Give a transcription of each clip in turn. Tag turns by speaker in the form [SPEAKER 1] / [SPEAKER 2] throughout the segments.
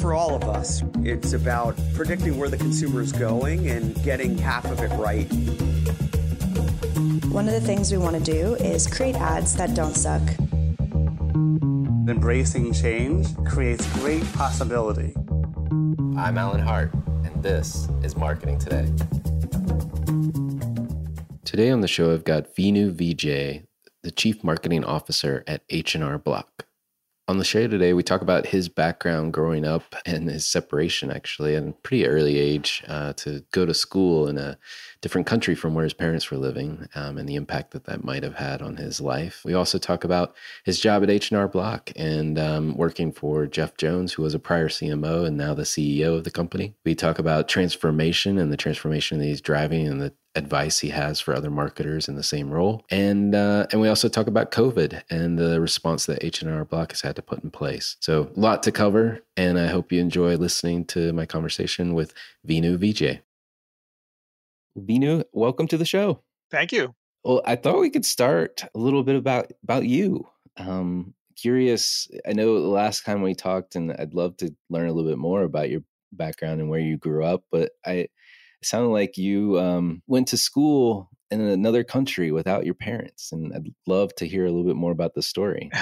[SPEAKER 1] For all of us, it's about predicting where the consumer is going and getting half of it right.
[SPEAKER 2] One of the things we want to do is create ads that don't suck.
[SPEAKER 3] Embracing change creates great possibility.
[SPEAKER 4] I'm Alan Hart, and this is Marketing Today.
[SPEAKER 5] Today on the show, I've got Vinoo Vijay, the Chief Marketing Officer at H&R Block. On the show today, we talk about his background growing up and his separation, actually, at a pretty early age uh, to go to school in a different country from where his parents were living um, and the impact that that might have had on his life. We also talk about his job at H&R Block and um, working for Jeff Jones, who was a prior CMO and now the CEO of the company. We talk about transformation and the transformation that he's driving and the advice he has for other marketers in the same role. And uh, and we also talk about COVID and the response that H&R Block has had to put in place. So a lot to cover, and I hope you enjoy listening to my conversation with Vinoo Vijay. Vinoo, welcome to the show.
[SPEAKER 6] Thank you.
[SPEAKER 5] Well, I thought we could start a little bit about about you. Um, curious. I know the last time we talked, and I'd love to learn a little bit more about your background and where you grew up. But I it sounded like you um, went to school in another country without your parents, and I'd love to hear a little bit more about the story.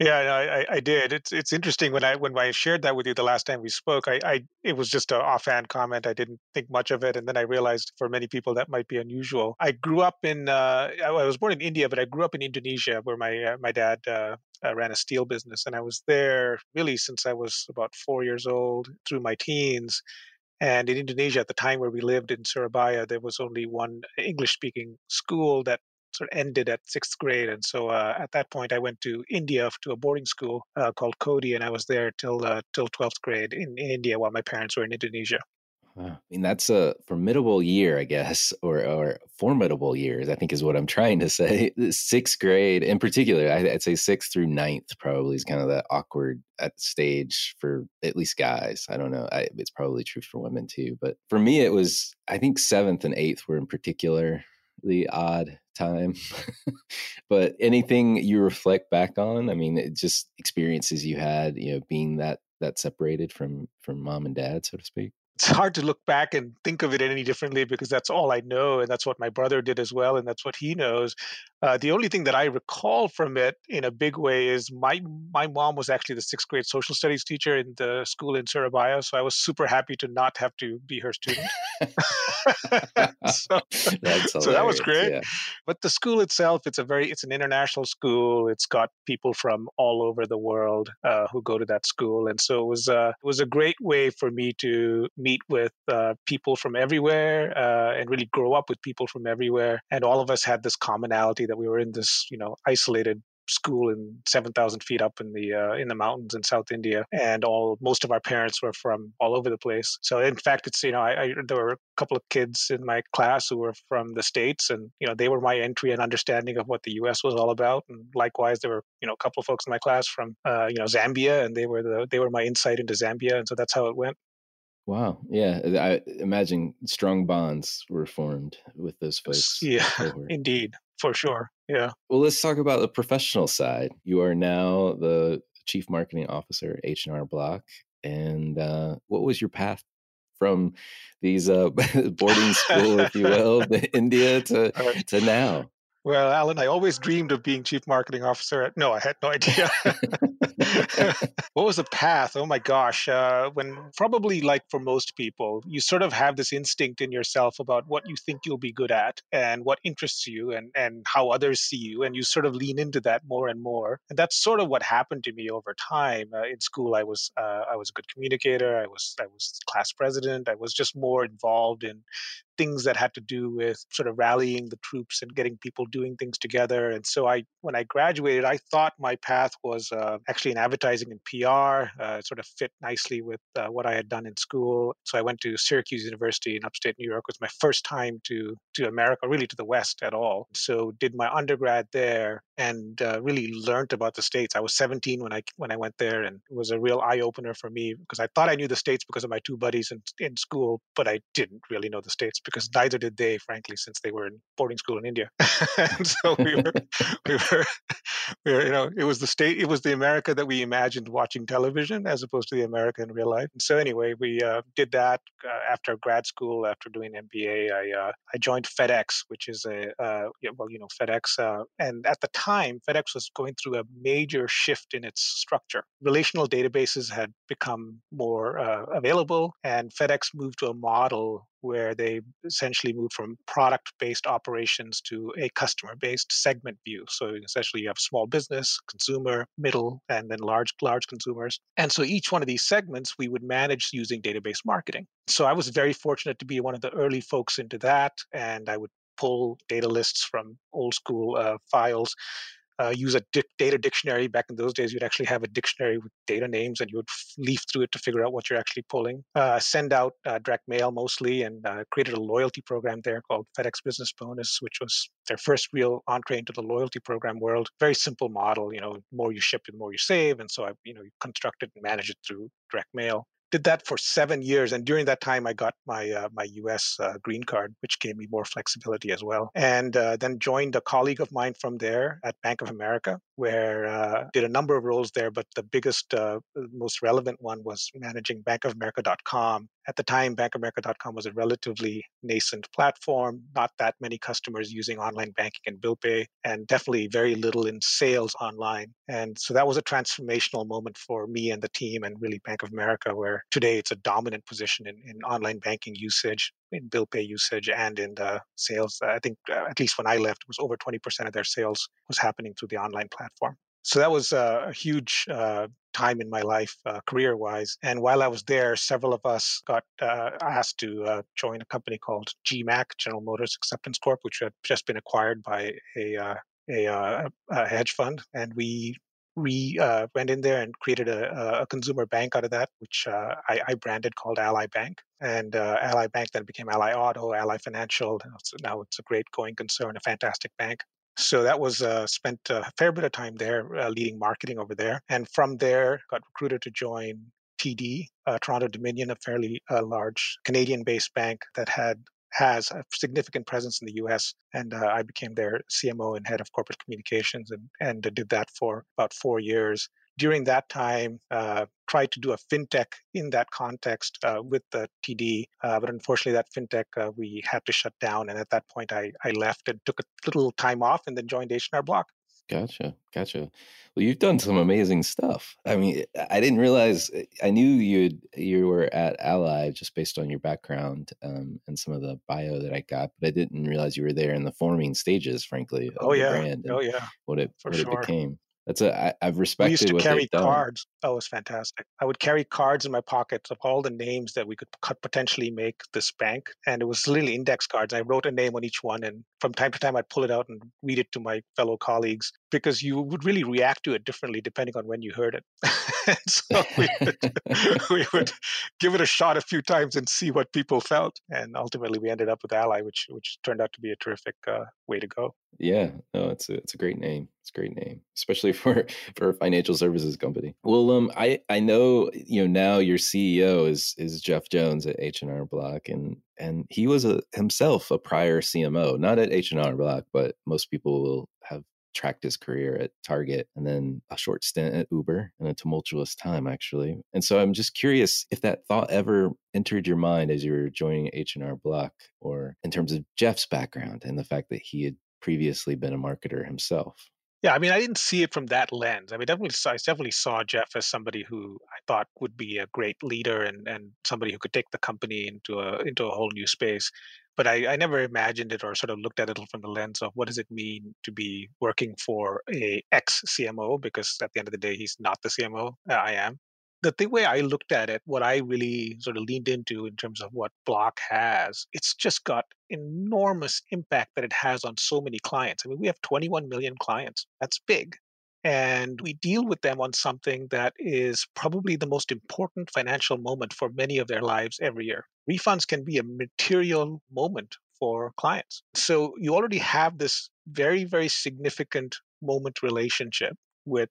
[SPEAKER 6] yeah, I, I, did. It's it's interesting when I when I shared that with you the last time we spoke. I, I it was just an offhand comment. I didn't think much of it, and then I realized for many people that might be unusual. I grew up in uh, I was born in India, but I grew up in Indonesia, where my uh, my dad uh, uh, ran a steel business, and I was there really since I was about four years old through my teens. And in Indonesia, at the time where we lived in Surabaya, there was only one English speaking school that sort of ended at sixth grade. And so uh, at that point, I went to India to a boarding school uh, called Kodai, and I was there till uh, till twelfth grade in, in India while my parents were in Indonesia.
[SPEAKER 5] I mean, that's a formidable year, I guess, or or formidable years, I think is what I'm trying to say. Sixth grade, in particular, I'd say sixth through ninth probably is kind of that awkward uh, stage for at least guys. I don't know. I, it's probably true for women too. But for me, it was, I think seventh and eighth were in particularly odd time. but anything you reflect back on, I mean, it just experiences you had, you know, being that that separated from from mom and dad, so to speak.
[SPEAKER 6] It's hard to look back and think of it any differently because that's all I know, and that's what my brother did as well, and that's what he knows. Uh, the only thing that I recall from it in a big way is my my mom was actually the sixth grade social studies teacher in the school in Surabaya, so I was super happy to not have to be her student. so, so, that was great. Yeah. But the school itself, it's a very it's an international school. It's got people from all over the world uh, who go to that school, and so it was uh, it was a great way for me to meet with uh, people from everywhere uh, and really grow up with people from everywhere. And all of us had this commonality that we were in this, you know, isolated school in 7,000 feet up in the uh, in the mountains in South India, and all most of our parents were from all over the place. So in fact, it's you know I, I, there were a couple of kids in my class who were from the states, and you know they were my entry and understanding of what the U.S. was all about. And likewise, there were you know a couple of folks in my class from uh, you know Zambia, and they were the they were my insight into Zambia, and so that's how it went.
[SPEAKER 5] Wow. Yeah. I imagine strong bonds were formed with those folks.
[SPEAKER 6] Yeah, indeed. For sure. Yeah.
[SPEAKER 5] Well, let's talk about the professional side. You are now the chief marketing officer H&R Block. And uh, what was your path from these uh, boarding school, if you will, to India to, to now?
[SPEAKER 6] Well, Alan, I always dreamed of being chief marketing officer. At, no, I had no idea. what was the path? Oh my gosh. Uh, when probably like for most people, you sort of have this instinct in yourself about what you think you'll be good at and what interests you and, and how others see you. And you sort of lean into that more and more. And that's sort of what happened to me over time. Uh, in school, I was uh, I was a good communicator. I was I was class president. I was just more involved in things that had to do with sort of rallying the troops and getting people doing things together. And so I, when I graduated, I thought my path was uh, actually in advertising and PR. Uh, sort of fit nicely with uh, what I had done in school. So I went to Syracuse University in upstate New York. It was my first time to to America, really to the West at all. So did my undergrad there and uh, really learned about the states. I was 17 when I when I went there, and it was a real eye opener for me because I thought I knew the states because of my two buddies in, in school, but I didn't really know the states because neither did they, frankly, since they were in boarding school in India. and so we were, we were, we were, you know, it was the state, it was the America that we imagined watching television as opposed to the America in real life. And so anyway, we uh, did that uh, after grad school. After doing MBA, I uh, I joined FedEx, which is a uh, well, you know, FedEx, uh, and at the time, FedEx was going through a major shift in its structure. Relational databases had become more uh, available, and FedEx moved to a model where they essentially moved from product based operations to a customer based segment view. So essentially, you have small business, consumer, middle, and then large, large consumers. And so each one of these segments we would manage using database marketing. So I was very fortunate to be one of the early folks into that. And I would pull data lists from old school uh, files uh, use a di- data dictionary. Back in those days, you'd actually have a dictionary with data names and you would leaf through it to figure out what you're actually pulling. Uh, send out uh, direct mail mostly and uh, created a loyalty program there called FedEx Business Bonus, which was their first real entree into the loyalty program world. Very simple model, you know, more you ship, the more you save. And so I, you know, you construct it and manage it through direct mail did that for seven years, and during that time, I got my uh, my U.S. Uh, green card, which gave me more flexibility as well. And uh, then joined a colleague of mine from there at Bank of America, where uh, did a number of roles there. But the biggest, uh, most relevant one was managing BankofAmerica.com. At the time, BankofAmerica.com was a relatively nascent platform, not that many customers using online banking and bill pay, and definitely very little in sales online. And so that was a transformational moment for me and the team, and really Bank of America, where today it's a dominant position in, in online banking usage, in bill pay usage, and in the sales. I think uh, at least when I left, it was over 20% of their sales was happening through the online platform. So that was a huge uh, time in my life, uh, career wise. And while I was there, several of us got uh, asked to uh, join a company called GMAC, General Motors Acceptance Corp, which had just been acquired by a uh, a, uh, a, hedge fund, and we we uh, went in there and created a, a, consumer bank out of that, which uh, I, I, branded called Ally Bank. And uh, Ally Bank then became Ally Auto, Ally Financial. Now it's a great going concern, a fantastic bank. So that was uh, spent a fair bit of time there, uh, leading marketing over there. And from there, got recruited to join TD, uh, Toronto Dominion, a fairly large Canadian-based bank that had has a significant presence in the US. And uh, I became their CMO and head of corporate communications and, and did that for about four years. during that time, uh, tried to do a fintech in that context uh, with the TD, uh, but unfortunately, that fintech uh, we had to shut down. And at that point, I, I left and took a little time off, and then joined H&R Block.
[SPEAKER 5] Gotcha, gotcha. Well, you've done some amazing stuff. I mean, I didn't realize. Eh, I knew you you were at Ally just based on your background um, and some of the bio that I got, but I didn't realize you were there in the forming stages. Frankly,
[SPEAKER 6] oh yeah, oh yeah,
[SPEAKER 5] what it
[SPEAKER 6] For
[SPEAKER 5] what
[SPEAKER 6] sure.
[SPEAKER 5] it became. That's a I, I've respected
[SPEAKER 6] We used to carry
[SPEAKER 5] done.
[SPEAKER 6] cards. That was fantastic. I would carry cards in my pockets of all the names that we could potentially make this bank. And it was literally index cards. I wrote a name on each one. And from time to time, I'd pull it out and read it to my fellow colleagues because you would really react to it differently depending on when you heard it. And so we would, we would give it a shot a few times and see what people felt. And ultimately, we ended up with Ally, which which turned out to be a terrific uh, way to go.
[SPEAKER 5] Yeah, no, it's a it's a great name. It's a great name, especially for for a financial services company. Well, um, I I know you know now your CEO is is Jeff Jones at H and R Block, and and he was a himself a prior CMO, not at H and R Block, but most people will have tracked his career at Target and then a short stint at Uber in a tumultuous time actually. And so I'm just curious if that thought ever entered your mind as you were joining H&R Block or in terms of Jeff's background and the fact that he had previously been a marketer himself.
[SPEAKER 6] Yeah, I mean, I didn't see it from that lens. I mean, definitely, I definitely saw Jeff as somebody who I thought would be a great leader and, and somebody who could take the company into a into a whole new space. But I, I never imagined it or sort of looked at it from the lens of what does it mean to be working for a ex CMO because at the end of the day, he's not the CMO. uh, I am. The thing way I looked at it, what I really sort of leaned into in terms of what Block has, it's just got enormous impact that it has on so many clients. I mean, we have 21 million clients. That's big. And we deal with them on something that is probably the most important financial moment for many of their lives every year. Refunds can be a material moment for clients. So you already have this very, very significant moment relationship with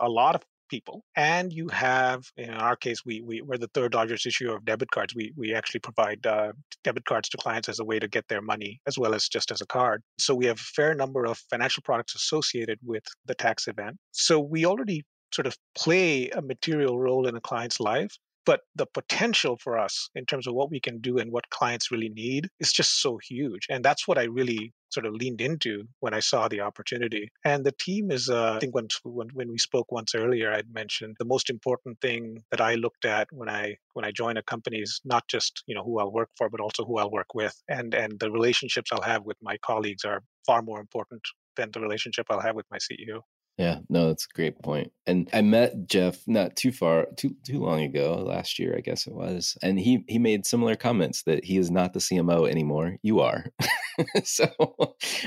[SPEAKER 6] a lot of people and you have in our case we, we we're the third largest issuer of debit cards. We we actually provide uh, debit cards to clients as a way to get their money as well as just as a card. So we have a fair number of financial products associated with the tax event. So we already sort of play a material role in a client's life but the potential for us in terms of what we can do and what clients really need is just so huge and that's what i really sort of leaned into when i saw the opportunity. And the team is uh, i think when, when when we spoke once earlier i'd mentioned the most important thing that i looked at when i when i join a company is not just you know who i'll work for but also who i'll work with and and the relationships i'll have with my colleagues are far more important than the relationship i'll have with my ceo
[SPEAKER 5] Yeah, no, that's a great point. And I met Jeff not too far, too too long ago, last year, I guess it was, and he he made similar comments that he is not the CMO anymore. You are, so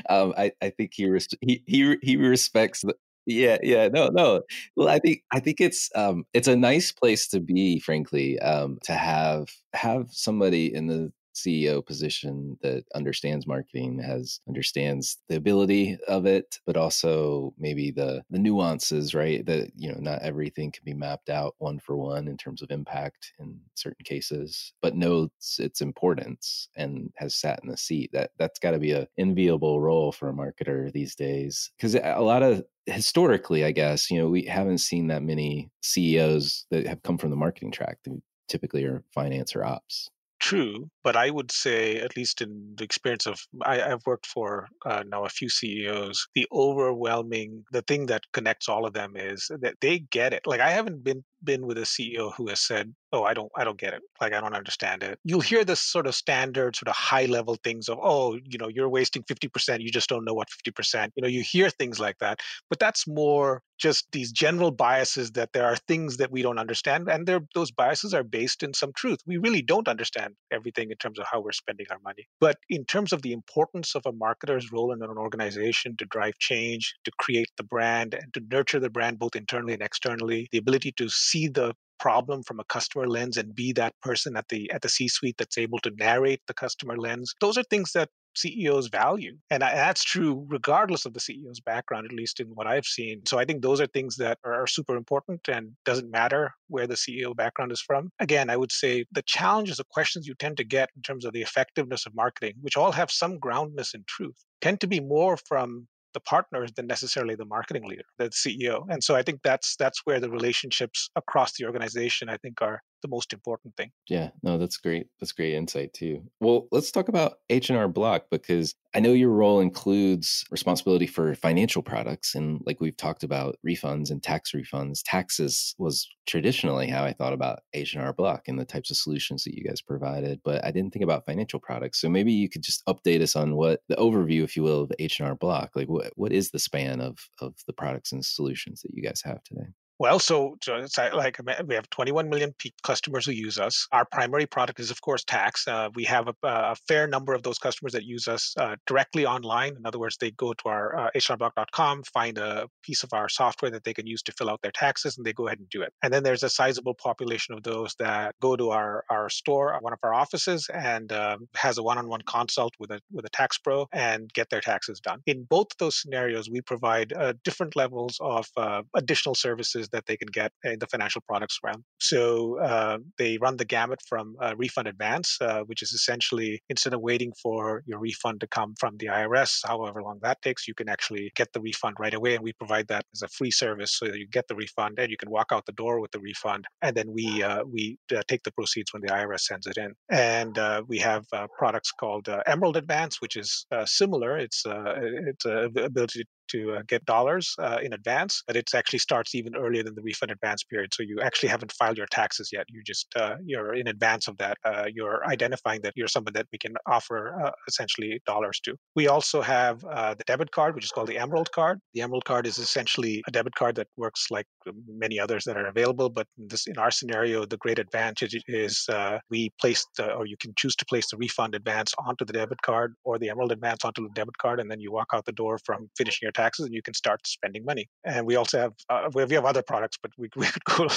[SPEAKER 5] um, I I think he res- he he he respects the. Yeah, yeah, no, no. Well, I think I think it's um it's a nice place to be, frankly, um, to have have somebody in the CEO position that understands marketing, has understands the ability of it, but also maybe the the nuances, right? That you know, not everything can be mapped out one for one in terms of impact in certain cases, but knows its importance and has sat in the seat. That that's got to be a enviable role for a marketer these days, because a lot of historically, I guess, you know, we haven't seen that many CEOs that have come from the marketing track. They typically are finance or ops.
[SPEAKER 6] True, but I would say, at least in the experience of, I, I've worked for uh, now a few CEOs. The overwhelming, the thing that connects all of them is that they get it. Like I haven't been been with a CEO who has said, "Oh, I don't, I don't get it. Like I don't understand it." You'll hear this sort of standard, sort of high level things of, "Oh, you know, you're wasting fifty percent. You just don't know what fifty percent." You know, you hear things like that, but that's more just these general biases that there are things that we don't understand, and those biases are based in some truth. We really don't understand everything in terms of how we're spending our money, but in terms of the importance of a marketer's role in an organization to drive change, to create the brand, and to nurture the brand both internally and externally, the ability to see the problem from a customer lens and be that person at the at the C suite that's able to narrate the customer lens. Those are things that CEOs value. And that's true regardless of the CEO's background, at least in what I've seen. So I think those are things that are super important and doesn't matter where the CEO background is from. Again, I would say the challenges, the questions you tend to get in terms of the effectiveness of marketing, which all have some groundness in truth, tend to be more from the partners than necessarily the marketing leader, the CEO. And so I think that's that's where the relationships across the organization I think are the most important thing.
[SPEAKER 5] Yeah, no, that's great. That's great insight too. Well, let's talk about H&R Block because I know your role includes responsibility for financial products and like we've talked about refunds and tax refunds. Taxes was traditionally how I thought about H&R Block and the types of solutions that you guys provided, but I didn't think about financial products. So maybe you could just update us on what the overview if you will of H&R Block. Like what what is the span of of the products and solutions that you guys have today?
[SPEAKER 6] Well, so, so it's like we have 21 million customers who use us. Our primary product is, of course, tax. Uh, we have a, a, fair number of those customers that use us uh, directly online. In other words, they go to our uh, hrblock.com, find a piece of our software that they can use to fill out their taxes, and they go ahead and do it. And then there's a sizable population of those that go to our, our store, one of our offices, and um, has a one-on-one consult with a with a tax pro and get their taxes done. In both those scenarios, we provide uh, different levels of uh, additional services that they can get in the financial products realm. So uh, they run the gamut from uh, refund advance, uh, which is essentially instead of waiting for your refund to come from the IRS, however long that takes, you can actually get the refund right away. And we provide that as a free service so that you get the refund and you can walk out the door with the refund. And then we, uh, we uh, take the proceeds when the IRS sends it in. And uh, we have products called Emerald Advance, which is similar. It's, it's ability to uh, get dollars uh, in advance, but it actually starts even earlier than the refund advance period. So you actually haven't filed your taxes yet. You just uh, you're in advance of that. Uh, you're identifying that you're someone that we can offer uh, essentially dollars to. We also have the debit card, which is called the Emerald card. The Emerald card is essentially a debit card that works like many others that are available, but in this in our scenario, the great advantage is we place the, or you can choose to place the refund advance onto the debit card or the Emerald advance onto the debit card, and then you walk out the door from finishing your taxes and you can start spending money. And we also have uh, we have other products, but we, we could go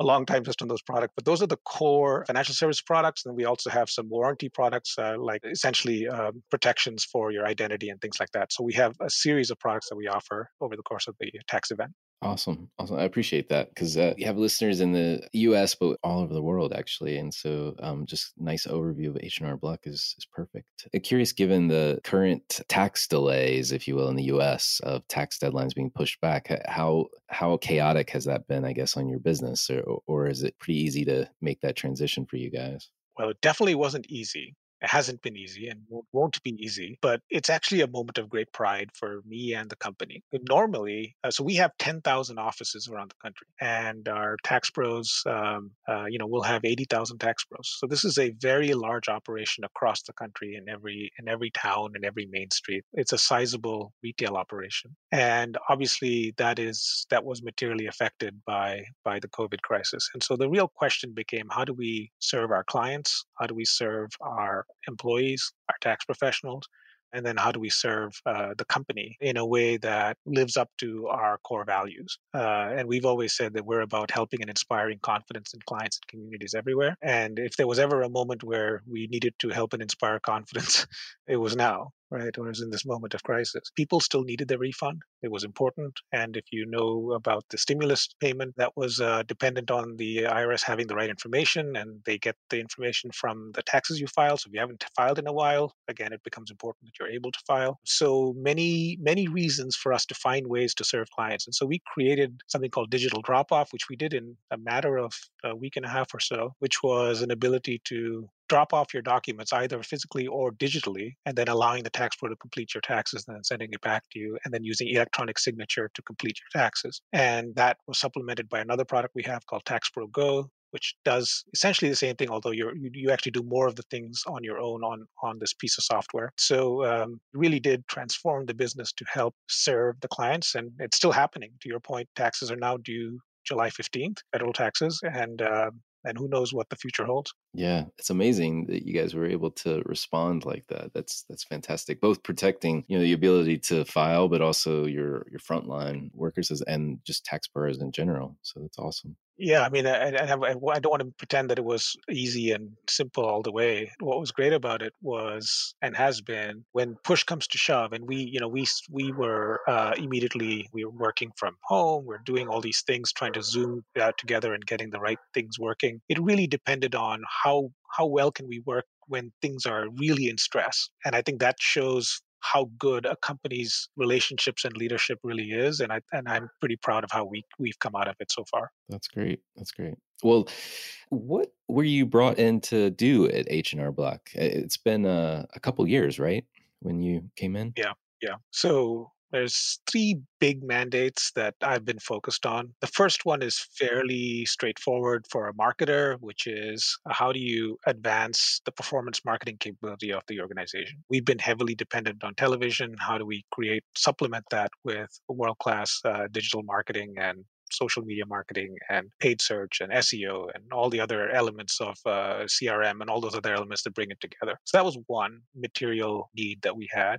[SPEAKER 6] a long time just on those products. But those are the core financial service products, and we also have some warranty products uh, like essentially um, protections for your identity and things like that. So we have a series of products that we offer over the course of the tax event.
[SPEAKER 5] Awesome. Awesome. I appreciate that because uh, you have listeners in the US, but all over the world, actually. And so um, just nice overview of H&R Block is, is perfect. I'm curious, given the current tax delays, if you will, in the US of tax deadlines being pushed back, how how chaotic has that been, I guess, on your business? Or, or is it pretty easy to make that transition for you guys?
[SPEAKER 6] Well, it definitely wasn't easy. It hasn't been easy and won't be easy, but it's actually a moment of great pride for me and the company. Normally, uh, so we have 10,000 offices around the country, and our tax pros, um, uh, you know, we'll have 80,000 tax pros. So this is a very large operation across the country in every in every town and every main street. It's a sizable retail operation, and obviously that is that was materially affected by by the COVID crisis. And so the real question became, how do we serve our clients? How do we serve our employees, our tax professionals, and then how do we serve uh, the company in a way that lives up to our core values uh, and we've always said that we're about helping and inspiring confidence in clients and communities everywhere and if there was ever a moment where we needed to help and inspire confidence it was now right? Is in this moment of crisis. People still needed their refund. It was important. And if you know about the stimulus payment, that was uh, dependent on the IRS having the right information and they get the information from the taxes you file. So if you haven't filed in a while, again, it becomes important that you're able to file. So many, many reasons for us to find ways to serve clients. And so we created something called digital drop off, which we did in a matter of a week and a half or so, which was an ability to drop off your documents either physically or digitally, and then allowing the tax pro to complete your taxes and then sending it back to you, and then using electronic signature to complete your taxes. And that was supplemented by another product we have called Tax Pro Go, which does essentially the same thing, although you you actually do more of the things on your own on on this piece of software. So um, really did transform the business to help serve the clients, and it's still happening. To your point, taxes are now due July 15th, federal taxes, and uh, and who knows what the future holds.
[SPEAKER 5] Yeah, it's amazing that you guys were able to respond like that. That's that's fantastic. Both protecting, you know, the ability to file, but also your your frontline workers and just taxpayers in general. So that's awesome.
[SPEAKER 6] Yeah, I mean, I, I, I, don't want to pretend that it was easy and simple all the way. What was great about it was, and has been, when push comes to shove, and we, you know, we we were uh, immediately we were working from home. We we're doing all these things, trying to zoom out together and getting the right things working. It really depended on how how well can we work when things are really in stress, and I think that shows how good a company's relationships and leadership really is. And I and I'm pretty proud of how we we've come out of it so far.
[SPEAKER 5] That's great. That's great. Well, what were you brought in to do at H and R Block? It's been a, a couple years, right? When you came in.
[SPEAKER 6] Yeah, yeah. So there's three big mandates that I've been focused on. The first one is fairly straightforward for a marketer, which is uh, how do you advance the performance marketing capability of the organization? We've been heavily dependent on television. How do we create, supplement that with world class uh, digital marketing and social media marketing and paid search and SEO and all the other elements of uh, CRM and all those other elements that bring it together. So that was one material need that we had.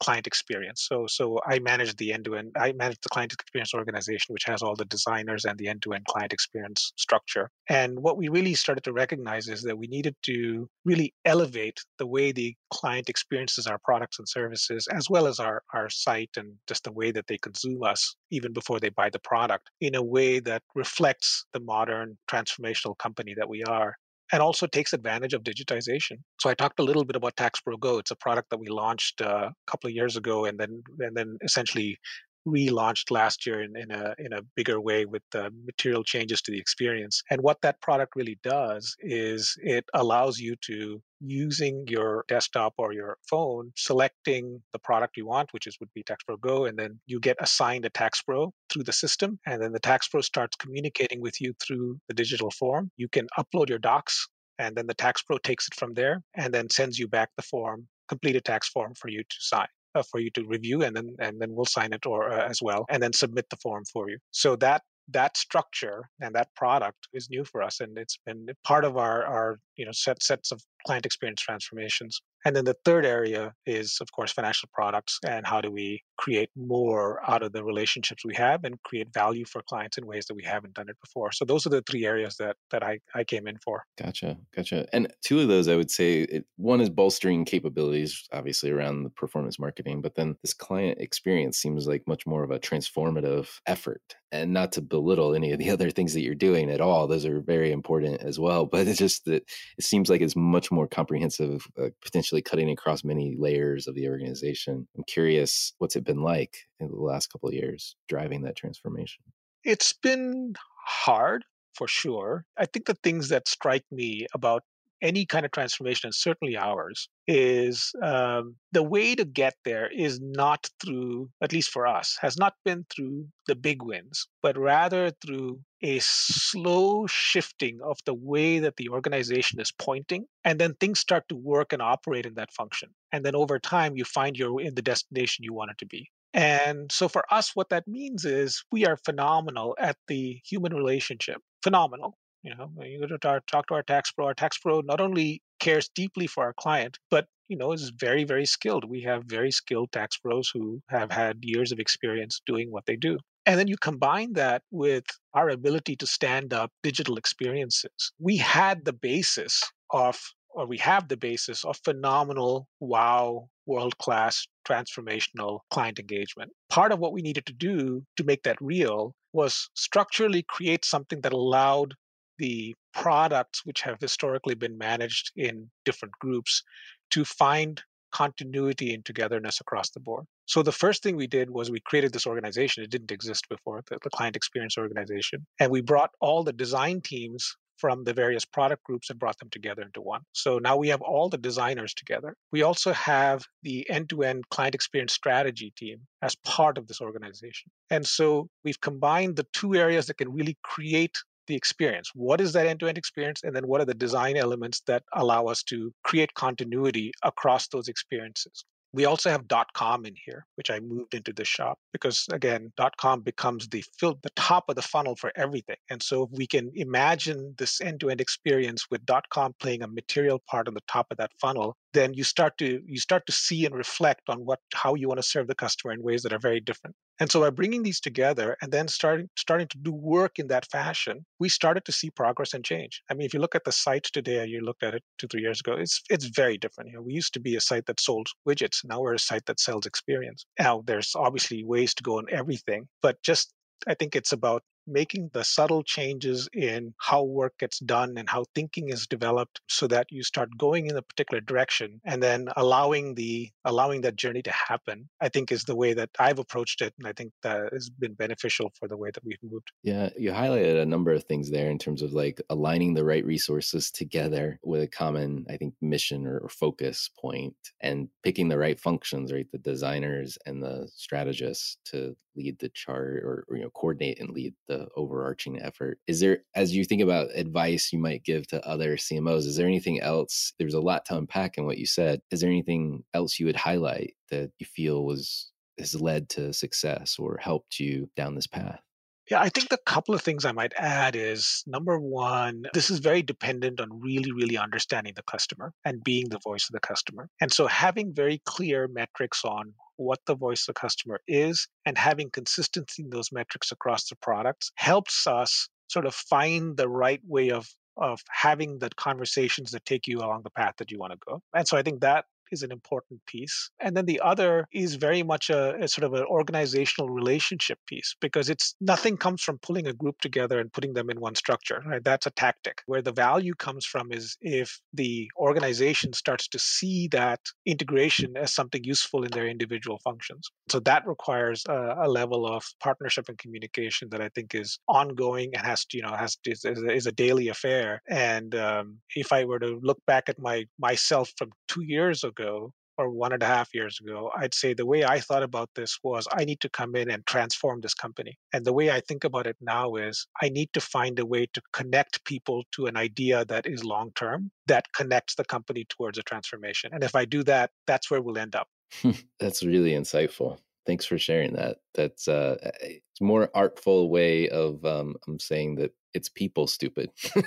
[SPEAKER 6] Client experience. So so I manage the end-to-end I manage the client experience organization which has all the designers and the end-to-end client experience structure. And what we really started to recognize is that we needed to really elevate the way the client experiences our products and services as well as our our site and just the way that they consume us even before they buy the product in a way that reflects the modern transformational company that we are and also takes advantage of digitization. So I talked a little bit about TaxPro Go. It's a product that we launched uh, a couple of years ago, and then and then essentially relaunched last year in, in a in a bigger way with material changes to the experience. And what that product really does is it allows you to using your desktop or your phone, selecting the product you want, which is would be TaxPro Go, and then you get assigned a TaxPro through the system, and then the TaxPro starts communicating with you through the digital form. You can upload your docs, and then the TaxPro takes it from there and then sends you back the form, completed tax form for you to sign for you to review, and then and then we'll sign it or uh, as well, and then submit the form for you. So that that structure and that product is new for us, and it's been part of our our you know set sets of client experience transformations. And then the third area is, of course, financial products and how do we create more out of the relationships we have and create value for clients in ways that we haven't done it before. So those are the three areas that that I, I came in for.
[SPEAKER 5] Gotcha, gotcha. And two of those, I would say, it, one is bolstering capabilities, obviously around the performance marketing, but then this client experience seems like much more of a transformative effort. And not to belittle any of the other things that you're doing at all; those are very important as well. But it's just that it seems like it's much more comprehensive, uh, potentially cutting across many layers of the organization. I'm curious, what's it been like in the last couple of years driving that transformation?
[SPEAKER 6] It's been hard for sure. I think the things that strike me about any kind of transformation, and certainly ours, is um, the way to get there is not through, at least for us, has not been through the big wins, but rather through a slow shifting of the way that the organization is pointing. And then things start to work and operate in that function. And then over time, you find you're in the destination you want it to be. And so for us, what that means is we are phenomenal at the human relationship. Phenomenal. You know, you go to talk, talk to our tax pro. Our tax pro not only cares deeply for our client, but you know is very very skilled. We have very skilled tax pros who have had years of experience doing what they do. And then you combine that with our ability to stand up digital experiences. We had the basis of, or we have the basis of phenomenal, wow, world class, transformational client engagement. Part of what we needed to do to make that real was structurally create something that allowed the products which have historically been managed in different groups to find continuity and togetherness across the board. So the first thing we did was we created this organization. It didn't exist before, the, the client experience organization. And we brought all the design teams from the various product groups and brought them together into one. So now we have all the designers together. We also have the end to end client experience strategy team as part of this organization. And so we've combined the two areas that can really create the experience. What is that end to end experience? And then what are the design elements that allow us to create continuity across those experiences? We also have .com in here, which I moved into the shop because again, .com becomes the fill, the top of the funnel for everything. And so if we can imagine this end-to-end experience with .com playing a material part on the top of that funnel, then you start to you start to see and reflect on what how you want to serve the customer in ways that are very different. And so by bringing these together and then starting starting to do work in that fashion, we started to see progress and change. I mean, if you look at the site today, you looked at it two, three years ago, it's it's very different. You know, we used to be a site that sold widgets. Now we're a site that sells experience. Now there's obviously ways to go on everything, but just I think it's about making the subtle changes in how work gets done and how thinking is developed so that you start going in a particular direction and then allowing the allowing that journey to happen i think is the way that i've approached it and i think that has been beneficial for the way that we've moved.
[SPEAKER 5] Yeah you highlighted a number of things there in terms of like aligning the right resources together with a common i think mission or, or focus point and picking the right functions right? The designers and the strategists to lead the chart or, or you know coordinate and lead the the overarching effort. Is there, as you think about advice you might give to other CMOs, is there anything else? There's a lot to unpack in what you said. Is there anything else you would highlight that you feel was has led to success or helped you down this path?
[SPEAKER 6] Yeah, I think the couple of things I might add is number one, this is very dependent on really, really understanding the customer and being the voice of the customer. And so having very clear metrics on what the voice of the customer is and having consistency in those metrics across the products helps us sort of find the right way of of having the conversations that take you along the path that you want to go. And so I think that is an important piece. And then the other is very much a, a, sort of an organizational relationship piece because it's nothing comes from pulling a group together and putting them in one structure. Right? That's a tactic. Where the value comes from is if the organization starts to see that integration as something useful in their individual functions. So that requires a, a level of partnership and communication that I think is ongoing and has to, you know, has to, is, is a daily affair. And um, if I were to look back at my myself from two years ago ago or one and a half years ago, I'd say the way I thought about this was I need to come in and transform this company. And the way I think about it now is I need to find a way to connect people to an idea that is long term, that connects the company towards a transformation. And if I do that, that's where we'll end up.
[SPEAKER 5] that's really insightful. Thanks for sharing that. That's uh, it's more artful way of um, I'm saying that it's people stupid.
[SPEAKER 6] indeed,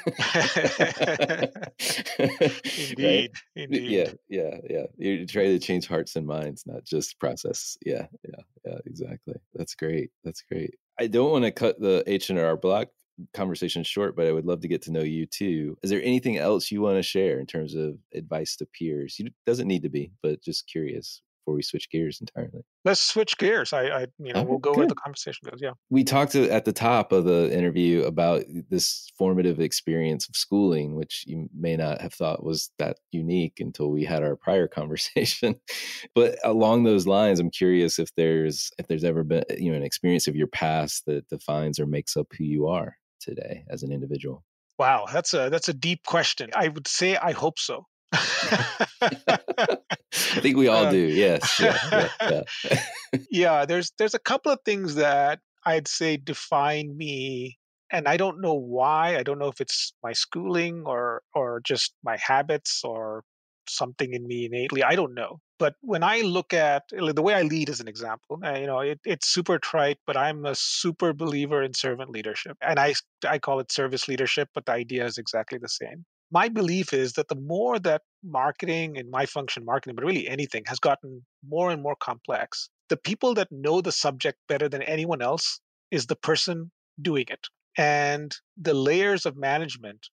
[SPEAKER 6] right? indeed.
[SPEAKER 5] Yeah, yeah, yeah. You're trying to change hearts and minds, not just process. Yeah, yeah, yeah. Exactly. That's great. That's great. I don't want to cut the H and R Block conversation short, but I would love to get to know you too. Is there anything else you want to share in terms of advice to peers? It doesn't need to be, but just curious before we switch gears entirely?
[SPEAKER 6] Let's switch gears. I, I you know, we'll go good. where the conversation goes. Yeah.
[SPEAKER 5] We talked at the top of the interview about this formative experience of schooling, which you may not have thought was that unique until we had our prior conversation. but along those lines, I'm curious if there's if there's ever been you know an experience of your past that defines or makes up who you are today as an individual.
[SPEAKER 6] Wow, that's a that's a deep question. I would say I hope so.
[SPEAKER 5] I think we all uh, do. Yes. Yeah, yeah,
[SPEAKER 6] yeah. yeah, there's there's a couple of things that I'd say define me and I don't know why. I don't know if it's my schooling or or just my habits or something in me innately. I don't know. But when I look at the way I lead as an example, uh, you know, it, it's super trite, but I'm a super believer in servant leadership. And I, I call it service leadership, but the idea is exactly the same my belief is that the more that marketing and my function marketing, but really anything, has gotten more and more complex, the people that know the subject better than anyone else is the person doing it. And the layers of management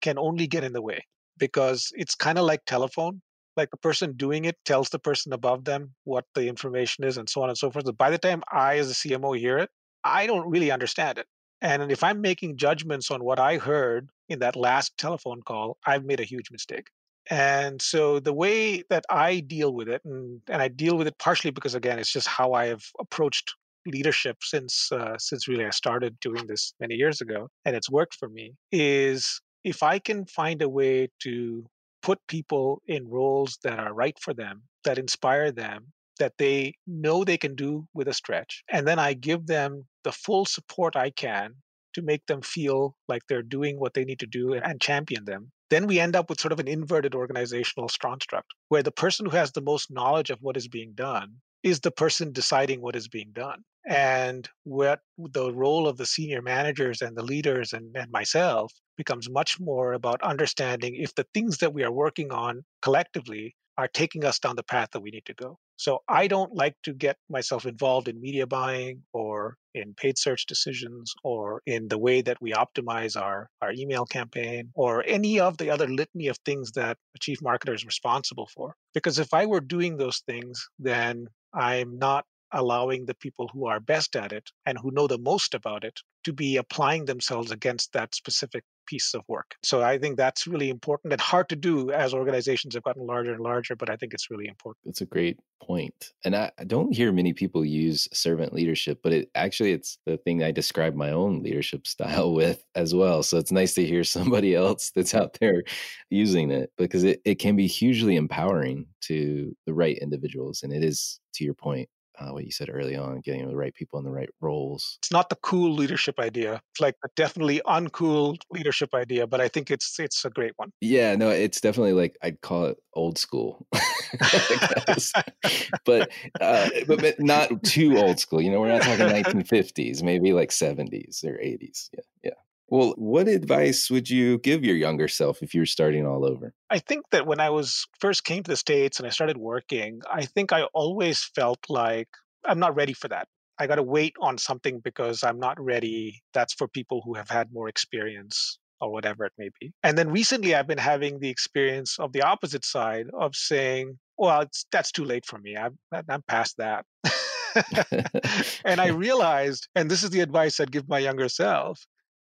[SPEAKER 6] can only get in the way because it's kind of like telephone. Like the person doing it tells the person above them what the information is and so on and so forth. But by the time I, as a CMO, hear it, I don't really understand it. And if I'm making judgments on what I heard in that last telephone call, I've made a huge mistake. And so the way that I deal with it, and, and I deal with it partially because again, it's just how I have approached leadership since uh, since really I started doing this many years ago, and it's worked for me. Is if I can find a way to put people in roles that are right for them, that inspire them, that they know they can do with a stretch, and then I give them the full support I can to make them feel like they're doing what they need to do and champion them, then we end up with sort of an inverted organizational construct where the person who has the most knowledge of what is being done is the person deciding what is being done. And what the role of the senior managers and the leaders and, and myself becomes much more about understanding if the things that we are working on collectively are taking us down the path that we need to go. So I don't like to get myself involved in media buying or in paid search decisions or in the way that we optimize our, our email campaign or any of the other litany of things that a chief marketer is responsible for. Because if I were doing those things, then I'm not allowing the people who are best at it and who know the most about it to be applying themselves against that specific piece of work. So I think that's really important and hard to do as organizations have gotten larger and larger, but I think it's really important.
[SPEAKER 5] That's a great point. And I, I don't hear many people use servant leadership, but it actually it's the thing I describe my own leadership style with as well. So it's nice to hear somebody else that's out there using it because it, it can be hugely empowering to the right individuals. And it is, to your point, uh, what you said early on, getting the right people in the right roles.
[SPEAKER 6] It's not the cool leadership idea. It's like a definitely uncool leadership idea, but I think it's it's a great one.
[SPEAKER 5] Yeah, no, it's definitely like I'd call it old school, but, uh, but but not too old school. You know, we're not talking 1950s, maybe like 70s or 80s. Yeah, yeah. Well, what advice would you give your younger self if you were starting all over?
[SPEAKER 6] I think that when I was first came to the States and I started working, I think I always felt like I'm not ready for that. I got to wait on something because I'm not ready. That's for people who have had more experience or whatever it may be. And then recently I've been having the experience of the opposite side of saying, well, it's, that's too late for me. I'm, I'm past that. and I realized, and this is the advice I'd give my younger self,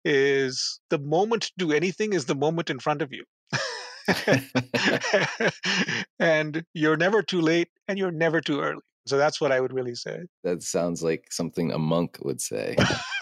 [SPEAKER 6] is the moment to do anything is the moment in front of you. and you're never too late and you're never too early. So that's what I would really say.
[SPEAKER 5] That sounds like something a monk would say,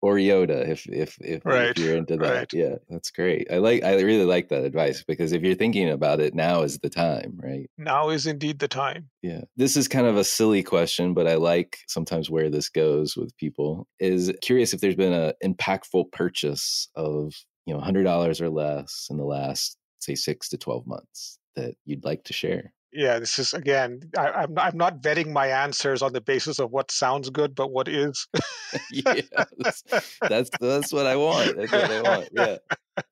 [SPEAKER 5] or Yoda, if if if,
[SPEAKER 6] right,
[SPEAKER 5] if you're into that.
[SPEAKER 6] Right.
[SPEAKER 5] Yeah, that's great. I like. I really like that advice because if you're thinking about it, now is the time, right?
[SPEAKER 6] Now is indeed the time.
[SPEAKER 5] Yeah, this is kind of a silly question, but I like sometimes where this goes with people. Is curious if there's been an impactful purchase of you know hundred dollars or less in the last say six to twelve months that you'd like to share
[SPEAKER 6] yeah, this is again. I, am I'm not vetting my answers on the basis of what sounds good, but what is.
[SPEAKER 5] yeah, that's, that's that's what I want. That's what I want. Yeah,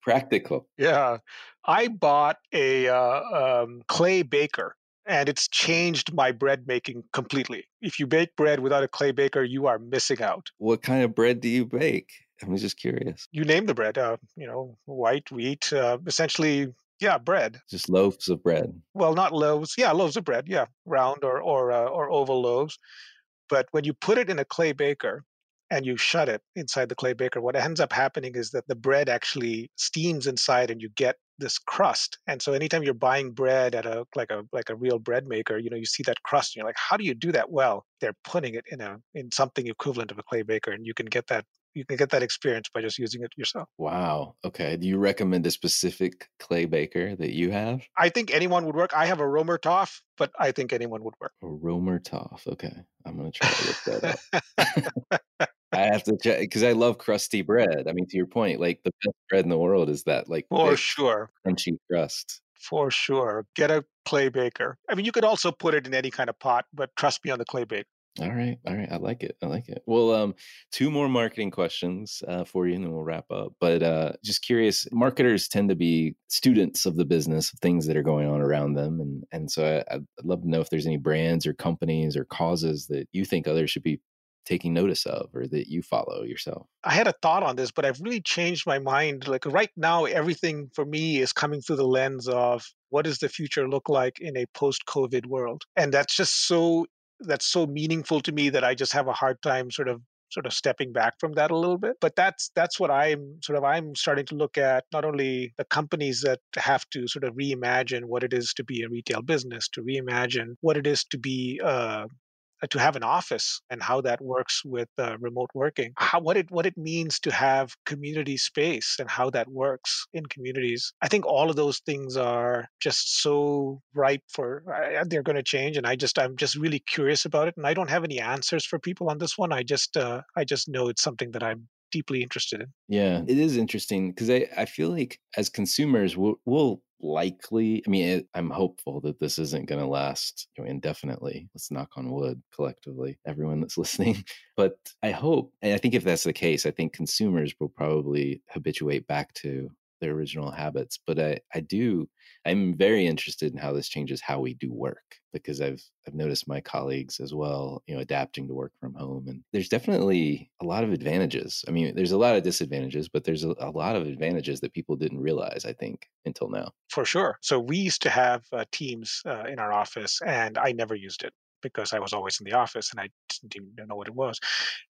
[SPEAKER 5] practical.
[SPEAKER 6] Yeah, I bought a uh, um, clay baker, and it's changed my bread making completely. If you bake bread without a clay baker, you are missing out.
[SPEAKER 5] What kind of bread do you bake? I'm just curious.
[SPEAKER 6] You name the bread. Uh, you know, white wheat. Uh, essentially, yeah, bread.
[SPEAKER 5] Just loaves of bread.
[SPEAKER 6] Well, not loaves. Yeah, loaves of bread. Yeah, round or or uh, or oval loaves. But when you put it in a clay baker and you shut it inside the clay baker, what ends up happening is that the bread actually steams inside, and you get this crust. And so anytime you're buying bread at a like a like a real bread maker, you know, you see that crust, and you're like, how do you do that? Well, they're putting it in a in something equivalent of a clay baker, and you can get that you can get that experience by just using it yourself.
[SPEAKER 5] Wow. Okay. Do you recommend a specific clay baker that you have?
[SPEAKER 6] I think anyone would work. I have a Römertopf, but I think anyone would work.
[SPEAKER 5] A Römertopf. Okay. I'm going to try to look that up. I have to check because I love crusty bread. I mean, to your point, like the best bread in the world is that like
[SPEAKER 6] for sure
[SPEAKER 5] crunchy crust.
[SPEAKER 6] For sure. Get a clay baker. I mean, you could also put it in any kind of pot, but trust me on the clay baker.
[SPEAKER 5] All right, all right. I like it. I like it. Well, um, two more marketing questions uh, for you, and then we'll wrap up. But uh, just curious, marketers tend to be students of the business of things that are going on around them, and and so I, I'd love to know if there's any brands or companies or causes that you think others should be taking notice of or that you follow yourself?
[SPEAKER 6] I had a thought on this, but I've really changed my mind. Like right now, everything for me is coming through the lens of what does the future look like in a post COVID world? And that's just so that's so meaningful to me that I just have a hard time sort of sort of stepping back from that a little bit but that's that's what i'm sort of i'm starting to look at not only the companies that have to sort of reimagine what it is to be a retail business to reimagine what it is to be uh, uh, to have an office and how that works with uh, remote working, how, what it what it means to have community space and how that works in communities. I think all of those things are just so ripe for uh, they're going to change, and I just I'm just really curious about it, and I don't have any answers for people on this one. I just uh, I just know it's something that I'm deeply interested in.
[SPEAKER 5] Yeah, it is interesting because I, I feel like as consumers, we'll, we'll likely, I mean, it, I'm hopeful that this isn't going to last you know, indefinitely. Let's knock on wood collectively, everyone that's listening. But I hope, and I think if that's the case, I think consumers will probably habituate back to their original habits. But I, I do, I'm very interested in how this changes how we do work because I've I've noticed my colleagues as well, you know, adapting to work from home. And there's definitely a lot of advantages. I mean, there's a lot of disadvantages, but there's a, a lot of advantages that people didn't realize, I think, until now.
[SPEAKER 6] For sure. So we used to have uh, Teams uh, in our office, and I never used it because I was always in the office and I didn't even know what it was.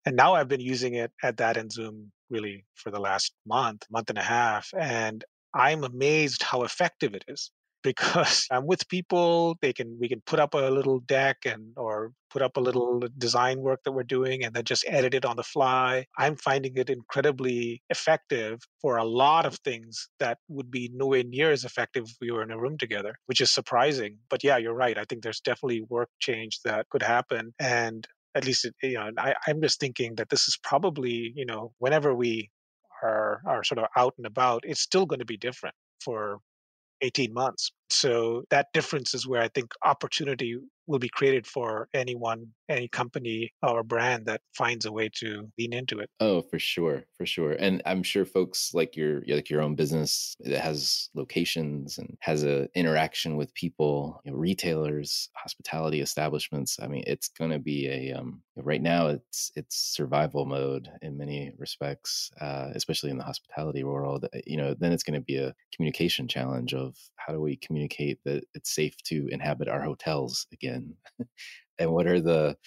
[SPEAKER 6] And now I've been using it at that and Zoom really for the last month, month and a half. And I'm amazed how effective it is because I'm with people. They can we can put up a little deck and or put up a little design work that we're doing and then just edit it on the fly. I'm finding it incredibly effective for a lot of things that would be nowhere near as effective if we were in a room together, which is surprising. But yeah, you're right. I think there's definitely work change that could happen. And at least, you know, I, I'm just thinking that this is probably, you know, whenever we are, are sort of out and about, it's still going to be different for 18 months. So that difference is where I think opportunity will be created for anyone, any company or brand that finds a way to lean into it.
[SPEAKER 5] Oh, for sure, for sure. And I'm sure folks like your like your own business that has locations and has a interaction with people, you know, retailers, hospitality establishments. I mean, it's going to be a um, right now it's it's survival mode in many respects, uh, especially in the hospitality world. Uh, you know, then it's going to be a communication challenge of how do we communicate that it's safe to inhabit our hotels again? And what are the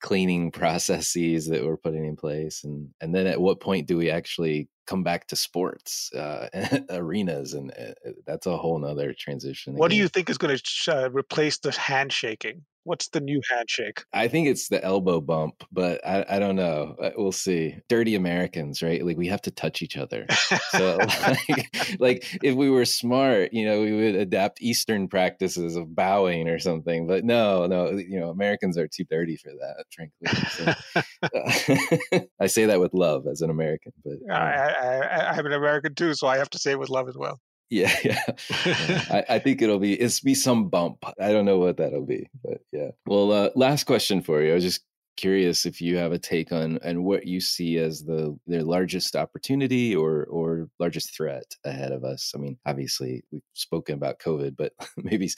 [SPEAKER 5] cleaning processes that we're putting in place? And and then at what point do we actually come back to sports uh, arenas? And uh, that's a whole nother transition
[SPEAKER 6] what again. do you think is going to uh, replace the handshaking What's the new handshake?
[SPEAKER 5] I think it's the elbow bump, but I, I don't know. Uh, we'll see. Dirty Americans, right? Like we have to touch each other. So, like, like if we were smart, you know, we would adapt Eastern practices of bowing or something. But no, no, you know, Americans are too dirty for that. Frankly, so, uh, I say that with love as an American. But
[SPEAKER 6] um, I, I, I'm an American too, so I have to say it with love as well.
[SPEAKER 5] Yeah, yeah. I, I, think it'll be it's be some bump. I don't know what that'll be, but yeah. Well, uh, last question for you. I was just curious if you have a take on and what you see as the their largest opportunity or or largest threat ahead of us. I mean, obviously we've spoken about COVID, but maybe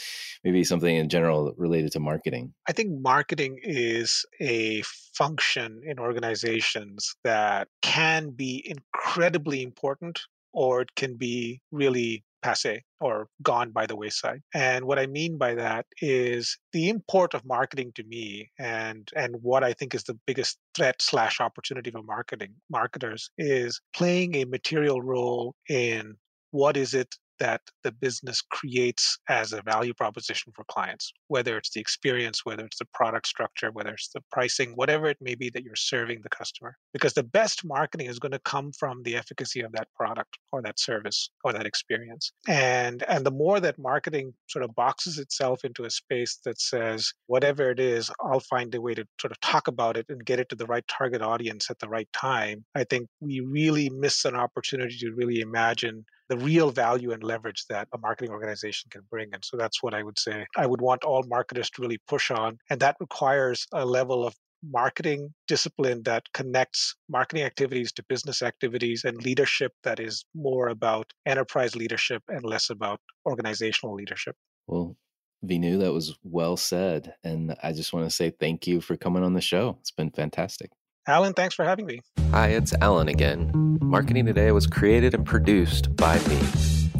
[SPEAKER 5] maybe something in general related to marketing.
[SPEAKER 6] I think marketing is a function in organizations that can be incredibly important or it can be really passe or gone by the wayside. And what I mean by that is the import of marketing to me and and what I think is the biggest threat slash opportunity for marketing marketers is playing a material role in what is it that the business creates as a value proposition for clients, whether it's the experience, whether it's the product structure, whether it's the pricing, whatever it may be that you're serving the customer. Because the best marketing is going to come from the efficacy of that product or that service or that experience. And and the more that marketing sort of boxes itself into a space that says, whatever it is, I'll find a way to sort of talk about it and get it to the right target audience at the right time, I think we really miss an opportunity to really imagine the real value and leverage that a marketing organization can bring. And so that's what I would say I would want all marketers to really push on. And that requires a level of marketing discipline that connects marketing activities to business activities and leadership that is more about enterprise leadership and less about organizational leadership.
[SPEAKER 5] Well, Vinoo, that was well said. And I just want to say thank you for coming on the show. It's been fantastic.
[SPEAKER 6] Alan, thanks for having me.
[SPEAKER 4] Hi, it's Alan again. Marketing Today was created and produced by me.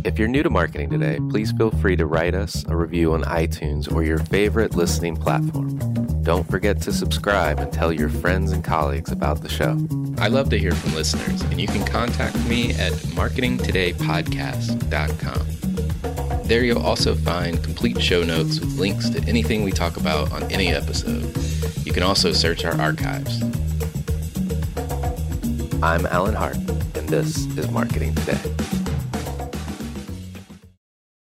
[SPEAKER 4] If you're new to Marketing Today, please feel free to write us a review on iTunes or your favorite listening platform. Don't forget to subscribe and tell your friends and colleagues about the show.
[SPEAKER 5] I love to hear from listeners, and you can contact me at marketingtodaypodcast.com. There you'll also find complete show notes with links to anything we talk about on any episode.
[SPEAKER 7] You can also search our archives.
[SPEAKER 5] I'm Alan Hart, and this is Marketing Today.